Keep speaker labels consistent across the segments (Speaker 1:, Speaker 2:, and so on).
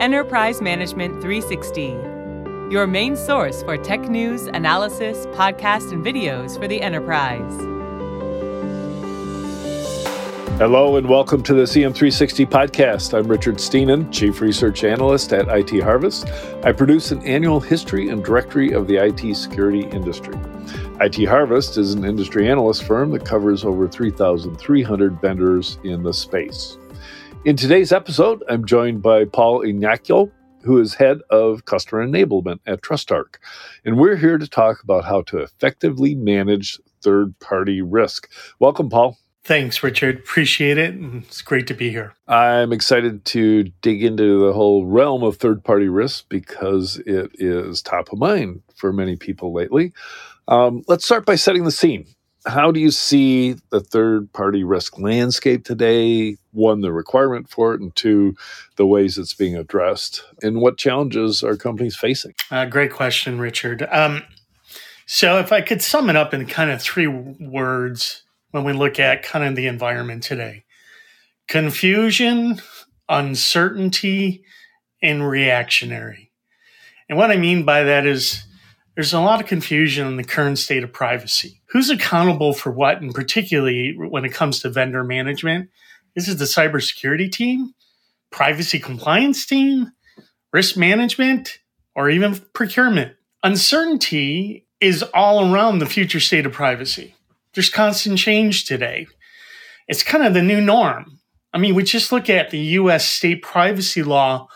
Speaker 1: Enterprise Management 360, your main source for tech news, analysis, podcasts, and videos for the enterprise.
Speaker 2: Hello and welcome to the EM360 podcast. I'm Richard Stiennon, Chief Research Analyst at IT Harvest. I produce an annual history and directory of the IT security industry. IT Harvest is an industry analyst firm that covers over 3,300 vendors in the space. In today's episode, I'm joined by Paul Iagnocco, who is head of customer enablement at TrustArc. And we're here to talk about how to effectively manage third party risk. Welcome, Paul.
Speaker 3: Thanks, Richard. Appreciate it. It's great to be here.
Speaker 2: I'm excited to dig into the whole realm of third party risk because it is top of mind for many people lately. Um, let's start by setting the scene how do you see the third party risk landscape today? One, the requirement for it, and two, the ways it's being addressed, and what challenges are companies facing?
Speaker 3: Uh, great question, Richard. Um, so, if I could sum it up in kind of three words when we look at kind of the environment today confusion, uncertainty, and reactionary. And what I mean by that is there's a lot of confusion in the current state of privacy. Who's accountable for what, and particularly when it comes to vendor management? This Is the cybersecurity team, privacy compliance team, risk management, or even procurement? Uncertainty is all around the future state of privacy. There's constant change today. It's kind of the new norm. I mean, we just look at the US state privacy law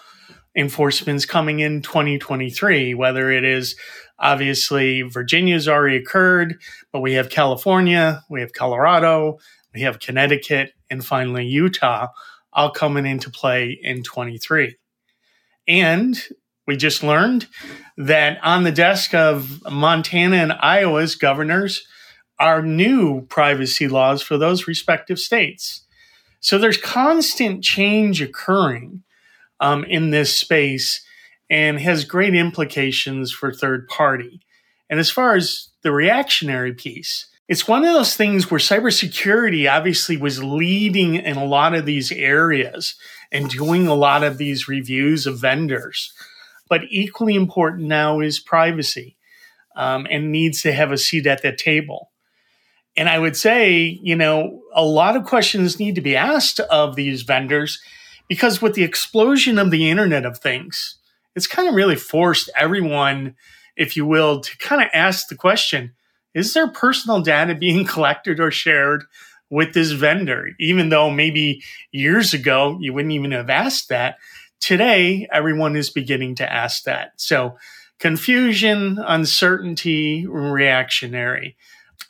Speaker 3: enforcement's coming in 2023, whether it is Obviously, Virginia's already occurred, but we have California, we have Colorado, we have Connecticut, and finally Utah all coming into play in 23. And we just learned that on the desk of Montana and Iowa's governors are new privacy laws for those respective states. So there's constant change occurring um, in this space and has great implications for third party. And as far as the reactionary piece, it's one of those things where cybersecurity obviously was leading in a lot of these areas and doing a lot of these reviews of vendors. But equally important now is privacy um, and needs to have a seat at the table. And I would say, you know, a lot of questions need to be asked of these vendors because with the explosion of the Internet of Things, it's kind of really forced everyone, if you will, to kind of ask the question is there personal data being collected or shared with this vendor? Even though maybe years ago you wouldn't even have asked that, today everyone is beginning to ask that. So, confusion, uncertainty, reactionary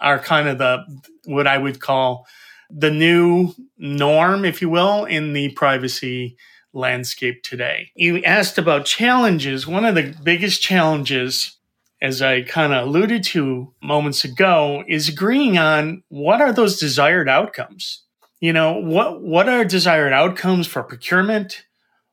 Speaker 3: are kind of the what I would call the new norm, if you will, in the privacy landscape today. You asked about challenges. One of the biggest challenges, as I kind of alluded to moments ago, is agreeing on what are those desired outcomes. You know, what what are desired outcomes for procurement?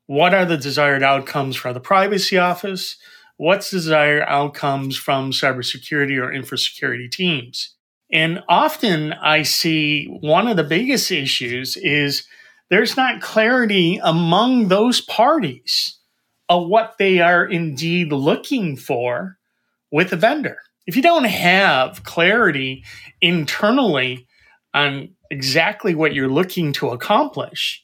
Speaker 3: What are the desired outcomes for the privacy office? What's desired outcomes from cybersecurity or infrasecurity teams? And often I see one of the biggest issues is there's not clarity among those parties of what they are indeed looking for with a vendor. If you don't have clarity internally on exactly what you're looking to accomplish,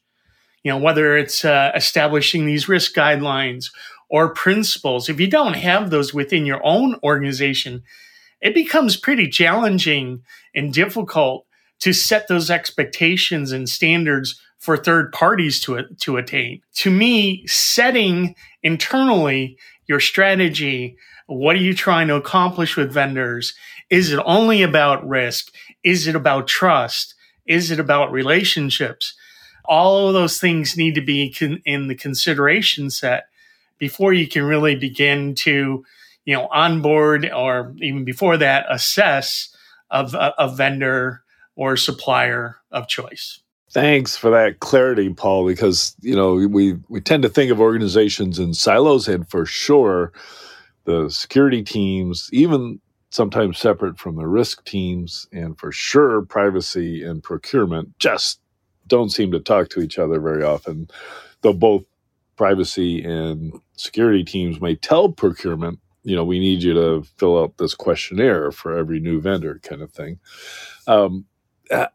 Speaker 3: you know, whether it's uh, establishing these risk guidelines or principles, if you don't have those within your own organization, it becomes pretty challenging and difficult to set those expectations and standards for third parties to, to attain. To me, setting internally your strategy, what are you trying to accomplish with vendors? Is it only about risk? Is it about trust? Is it about relationships? All of those things need to be con- in the consideration set before you can really begin to, you know, onboard or even before that, assess of a, a vendor or supplier of choice.
Speaker 2: Thanks for that clarity, Paul, because you know we we tend to think of organizations in silos and for sure the security teams, even sometimes separate from the risk teams, and for sure privacy and procurement just don't seem to talk to each other very often, though both privacy and security teams may tell procurement, you know, we need you to fill out this questionnaire for every new vendor, kind of thing. Um,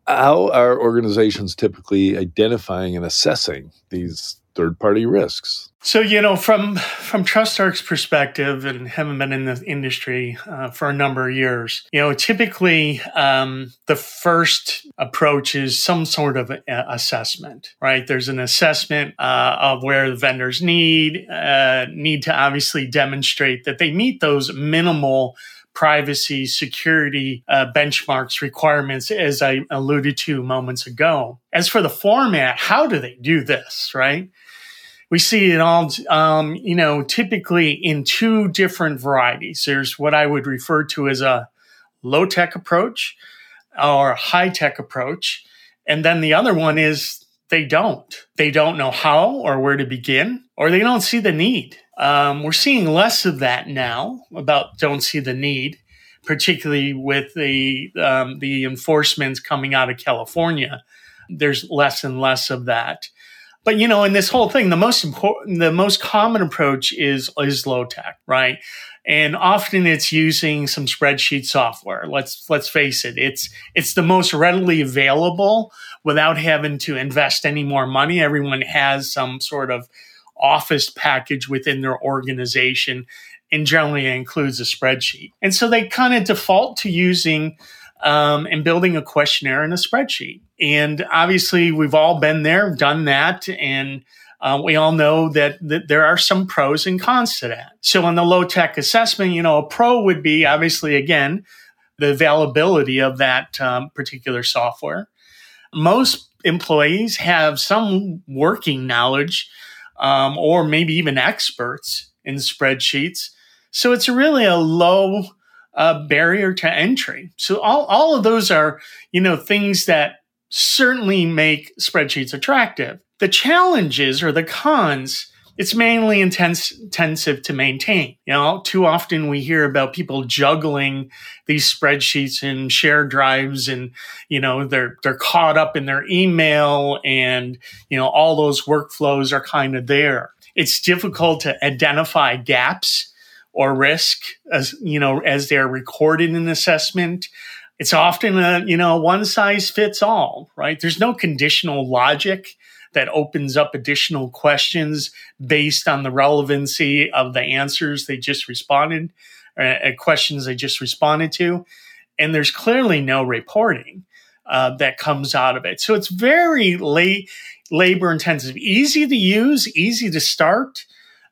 Speaker 2: how are organizations typically identifying and assessing these third party risks?
Speaker 3: So you know, from from TrustArc's perspective, and having been in the industry uh, for a number of years, you know, typically um, the first approach is some sort of assessment, right? There's an assessment uh, of where the vendors need uh, need to obviously demonstrate that they meet those minimal privacy security uh, benchmarks requirements, as I alluded to moments ago. As for the format, how do they do this, right? We see it all, um, you know, typically in two different varieties. There's what I would refer to as a low tech approach or high tech approach. And then the other one is they don't. They don't know how or where to begin, or they don't see the need. Um, we're seeing less of that now about don't see the need, particularly with the um, the enforcements coming out of California. There's less and less of that. But you know, in this whole thing, the most important, the most common approach is is low tech, right? And often it's using some spreadsheet software. Let's let's face it, it's it's the most readily available without having to invest any more money. Everyone has some sort of office package within their organization and generally includes a spreadsheet. And so they kind of default to using um, and building a questionnaire in a spreadsheet. And obviously, we've all been there, done that, and uh, we all know that, that there are some pros and cons to that. So, on the low tech assessment, you know, a pro would be obviously, again, the availability of that um, particular software. Most employees have some working knowledge um, or maybe even experts in spreadsheets. So it's really a low uh, barrier to entry. So all, all of those are, you know, things that certainly make spreadsheets attractive. The challenges or the cons it's mainly intense, intensive to maintain. You know, too often we hear about people juggling these spreadsheets and share drives and, you know, they're, they're caught up in their email and, you know, all those workflows are kind of there. It's difficult to identify gaps or risk as, you know, as they're recorded in assessment. It's often a, you know, one size fits all, right? There's no conditional logic that opens up additional questions based on the relevancy of the answers they just responded, uh, uh, questions they just responded to. And there's clearly no reporting uh, that comes out of it. So it's very la- labor intensive, easy to use, easy to start.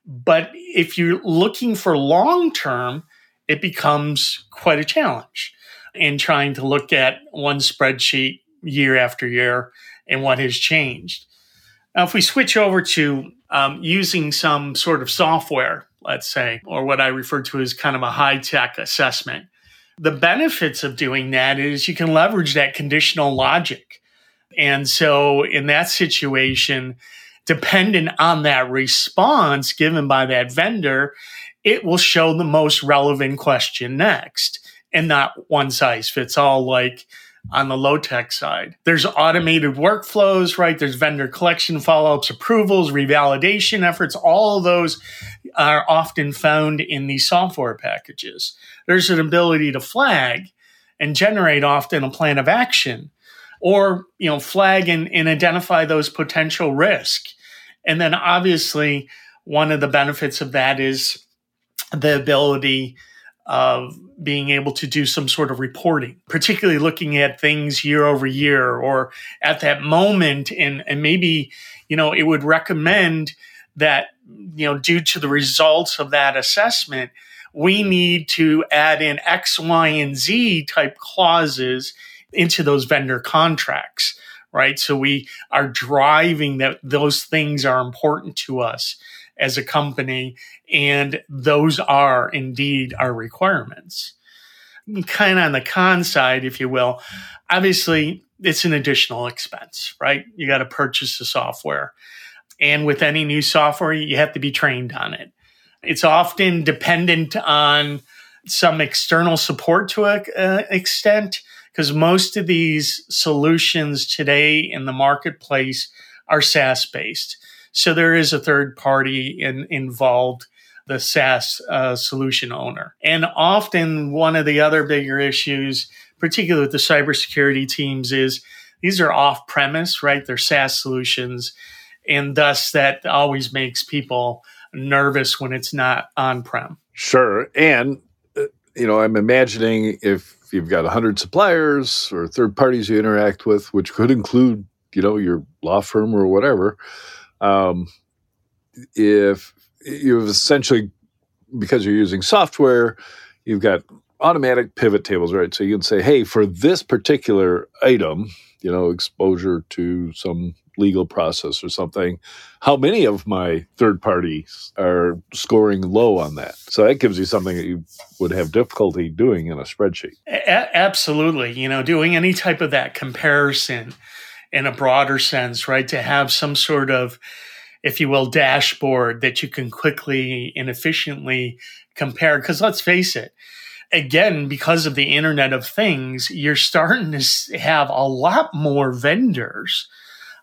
Speaker 3: But if you're looking for long term, it becomes quite a challenge in trying to look at one spreadsheet year after year and what has changed. Now, if we switch over to um, using some sort of software, let's say, or what I refer to as kind of a high tech assessment, the benefits of doing that is you can leverage that conditional logic. And so, in that situation, dependent on that response given by that vendor, it will show the most relevant question next and not one size fits all like on the low tech side. There's automated workflows, right? There's vendor collection, follow ups, approvals, revalidation efforts. All of those are often found in these software packages. There's an ability to flag and generate often a plan of action or, you know, flag and, and identify those potential risk. And then obviously one of the benefits of that is the ability of being able to do some sort of reporting, particularly looking at things year over year or at that moment. And, and maybe, you know, it would recommend that, you know, due to the results of that assessment, we need to add in X, Y, and Z type clauses into those vendor contracts, right? So we are driving that those things are important to us as a company. And those are indeed our requirements. Kind of on the con side, if you will, obviously it's an additional expense, right? You got to purchase the software. And with any new software, you have to be trained on it. It's often dependent on some external support to an uh, extent because most of these solutions today in the marketplace are SaaS based. So there is a third party in, involved, the SaaS uh, solution owner. And often one of the other bigger issues, particularly with the cybersecurity teams, is these are off premise, right? They're SaaS solutions. And thus that always makes people nervous when it's not on prem.
Speaker 2: Sure. And, uh, you know, I'm imagining if you've got 100 suppliers or third parties you interact with, which could include, you know, your law firm or whatever, um, if you've essentially, because you're using software, you've got automatic pivot tables, right? So you can say, hey, for this particular item, you know, exposure to some legal process or something, how many of my third parties are scoring low on that? So that gives you something that you would have difficulty doing in a spreadsheet.
Speaker 3: A- absolutely. You know, doing any type of that comparison in a broader sense, right? To have some sort of, if you will, dashboard that you can quickly and efficiently compare. Because let's face it, again, because of the Internet of Things, you're starting to have a lot more vendors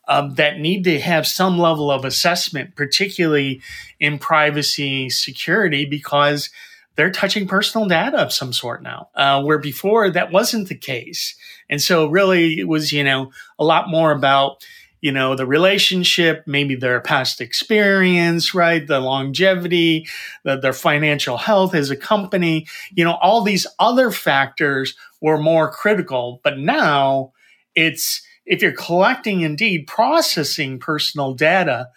Speaker 3: um, that need to have some level of assessment, particularly in privacy security, because they're touching personal data of some sort now, uh, where before that wasn't the case. And so really it was, you know, a lot more about, you know, the relationship, maybe their past experience, right? The longevity, the, their financial health as a company, you know, all these other factors were more critical. But now it's, if you're collecting, indeed, processing personal data,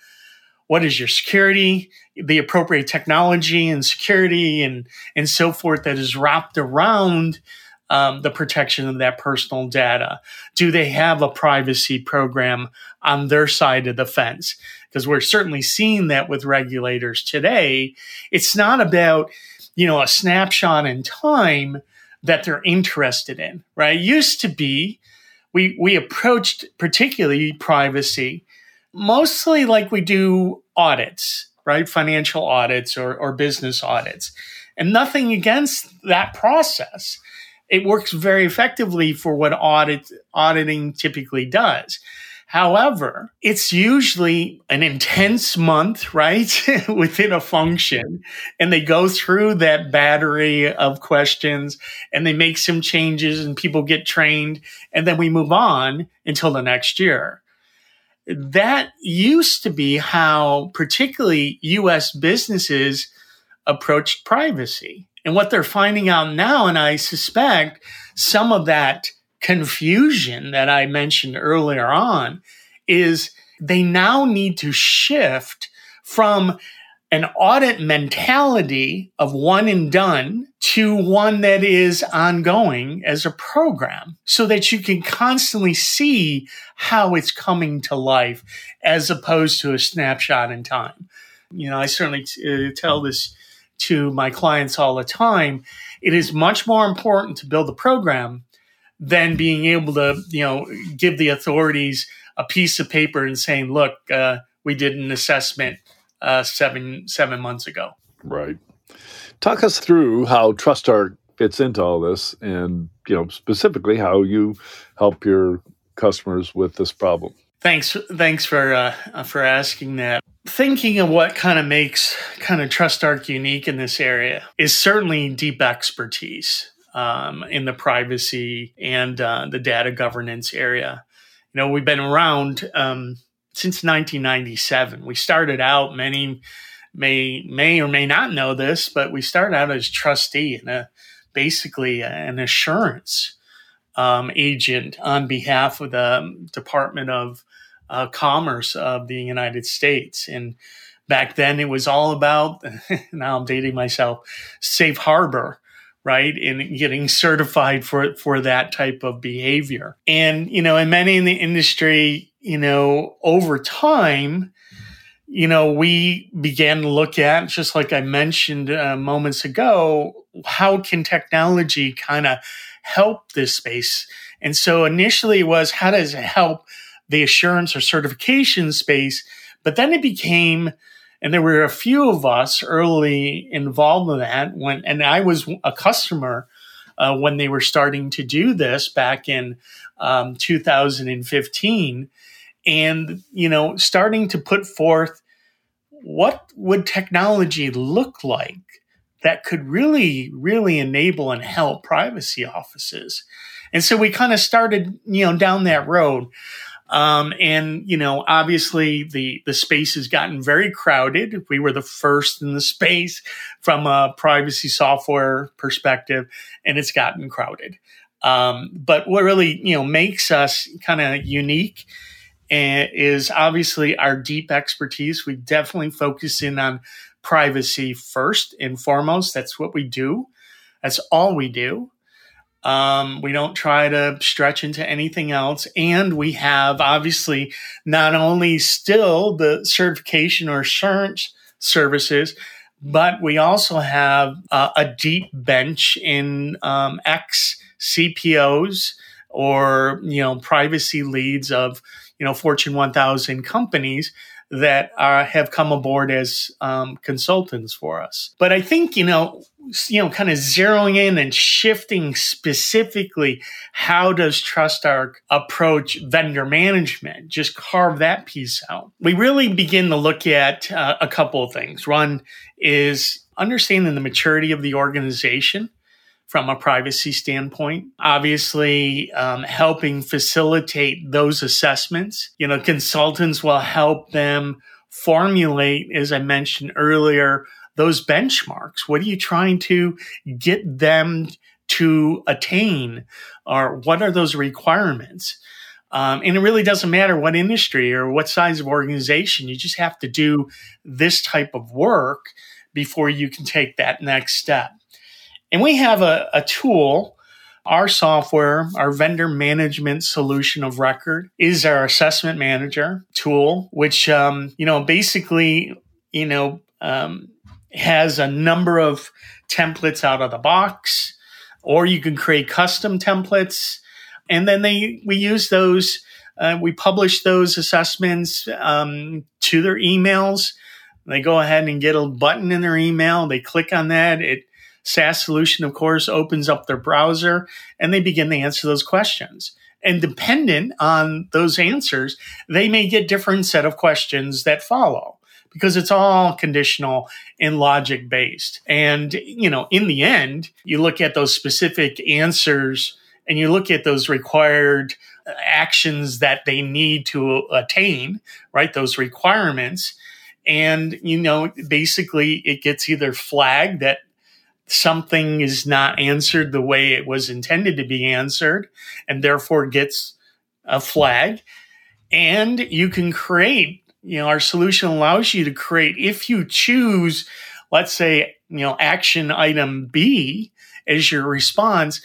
Speaker 3: what is your security, the appropriate technology and security and, and so forth that is wrapped around um, the protection of that personal data? Do they have a privacy program on their side of the fence? Because we're certainly seeing that with regulators today. It's not about, you know, a snapshot in time that they're interested in, right? It used to be we we approached particularly privacy mostly like we do audits, right? Financial audits or, or business audits. And nothing against that process. It works very effectively for what audit auditing typically does. However, it's usually an intense month, right? Within a function. And they go through that battery of questions and they make some changes and people get trained. And then we move on until the next year. That used to be how particularly US businesses approached privacy. And what they're finding out now, and I suspect some of that confusion that I mentioned earlier on is they now need to shift from an audit mentality of one and done to one that is ongoing as a program so that you can constantly see how it's coming to life as opposed to a snapshot in time. You know, I certainly t- uh, tell this to my clients all the time. It is much more important to build a program than being able to, you know, give the authorities a piece of paper and saying, "Look, uh, we did an assessment uh, seven seven months ago."
Speaker 2: Right. Talk us through how TrustArc fits into all this, and you know specifically how you help your customers with this problem.
Speaker 3: Thanks, thanks for uh, for asking that. Thinking of what kind of makes kind of TrustArc unique in this area is certainly deep expertise um, in the privacy and uh, the data governance area. You know, we've been around um, since 1997. We started out many may may or may not know this, but we started out as TRUSTe and basically an assurance um, agent on behalf of the Department of uh, Commerce of the United States. And back then, it was all about. now I'm dating myself. Safe harbor right in getting certified for for that type of behavior. And you know and many in the industry you know over time you know we began to look at just like i mentioned uh, moments ago how can technology kind of help this space? And so initially it was how does it help the assurance or certification space? But then it became and there were a few of us early involved in that when, and I was a customer uh, when they were starting to do this back in um, 2015. and you know starting to put forth what would technology look like that could really really enable and help privacy offices and so we kind of started you know down that road um, and you know obviously the the space has gotten very crowded we were the first in the space from a privacy software perspective and it's gotten crowded um, but what really you know makes us kind of unique is obviously our deep expertise. We definitely focus in on privacy first and foremost. That's what we do. That's all we do. Um, we don't try to stretch into anything else. And we have obviously not only still the certification or assurance services, but we also have uh, a deep bench in um, ex CPOs or you know privacy leads of you know Fortune 1000 companies that uh, have come aboard as um, consultants for us. But I think you know you know kind of zeroing in and shifting specifically how does TrustArc approach vendor management? Just carve that piece out. We really begin to look at uh, a couple of things. One is understanding the maturity of the organization from a privacy standpoint. Obviously, um, helping facilitate those assessments. You know, consultants will help them formulate, as I mentioned earlier, those benchmarks. What are you trying to get them to attain, or what are those requirements? Um, and it really doesn't matter what industry or what size of organization, you just have to do this type of work before you can take that next step. And we have a, a tool our software, our vendor management solution of record, is our assessment manager tool, which um, you know basically you know um, has a number of templates out of the box, or you can create custom templates, and then they we use those. Uh, we publish those assessments um, to their emails. They go ahead and get a button in their email. They click on that. It SaaS solution, of course, opens up their browser and they begin to answer those questions. And dependent on those answers, they may get different set of questions that follow because it's all conditional and logic based. And, you know, in the end, you look at those specific answers and you look at those required uh, actions that they need to uh, attain, right? Those requirements. And, you know, basically it gets either flagged that something is not answered the way it was intended to be answered and therefore gets uh, a flag. And you can create, you know, our solution allows you to create, if you choose, let's say, you know, action item B as your response,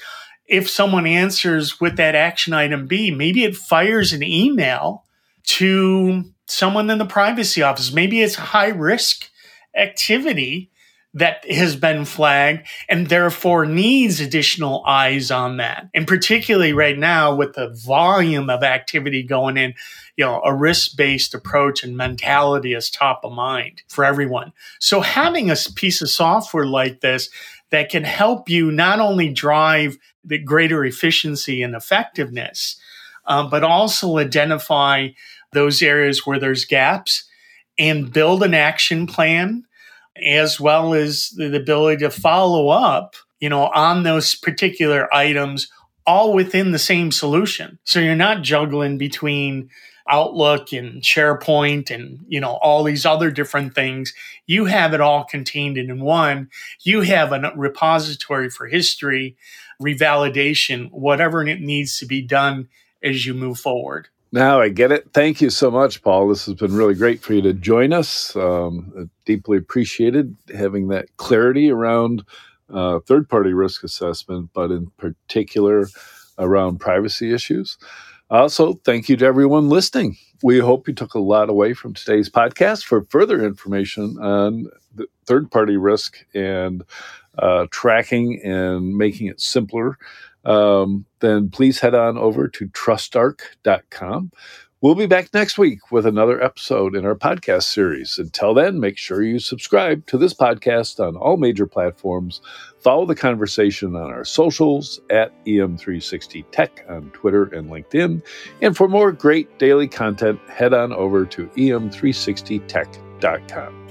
Speaker 3: if someone answers with that action item B, maybe it fires an email to someone in the privacy office. Maybe it's high risk activity that has been flagged and therefore needs additional eyes on that. And particularly right now with the volume of activity going in, you know, a risk-based approach and mentality is top of mind for everyone. So having a piece of software like this that can help you not only drive the greater efficiency and effectiveness, um, but also identify those areas where there's gaps and build an action plan as well as the ability to follow up, you know, on those particular items all within the same solution. So you're not juggling between Outlook and SharePoint and, you know, all these other different things. You have it all contained in one. You have a repository for history, revalidation, whatever it needs to be done as you move forward.
Speaker 2: Now I get it. Thank you so much, Paul. This has been really great for you to join us. Um, deeply appreciated having that clarity around uh, third party risk assessment, but in particular around privacy issues. Also, thank you to everyone listening. We hope you took a lot away from today's podcast. For further information on third party risk and uh, tracking and making it simpler, um, then please head on over to trustarc.com. We'll be back next week with another episode in our podcast series. Until then, make sure you subscribe to this podcast on all major platforms. Follow the conversation on our socials at EM360Tech on Twitter and LinkedIn. And for more great daily content, head on over to em360tech.com.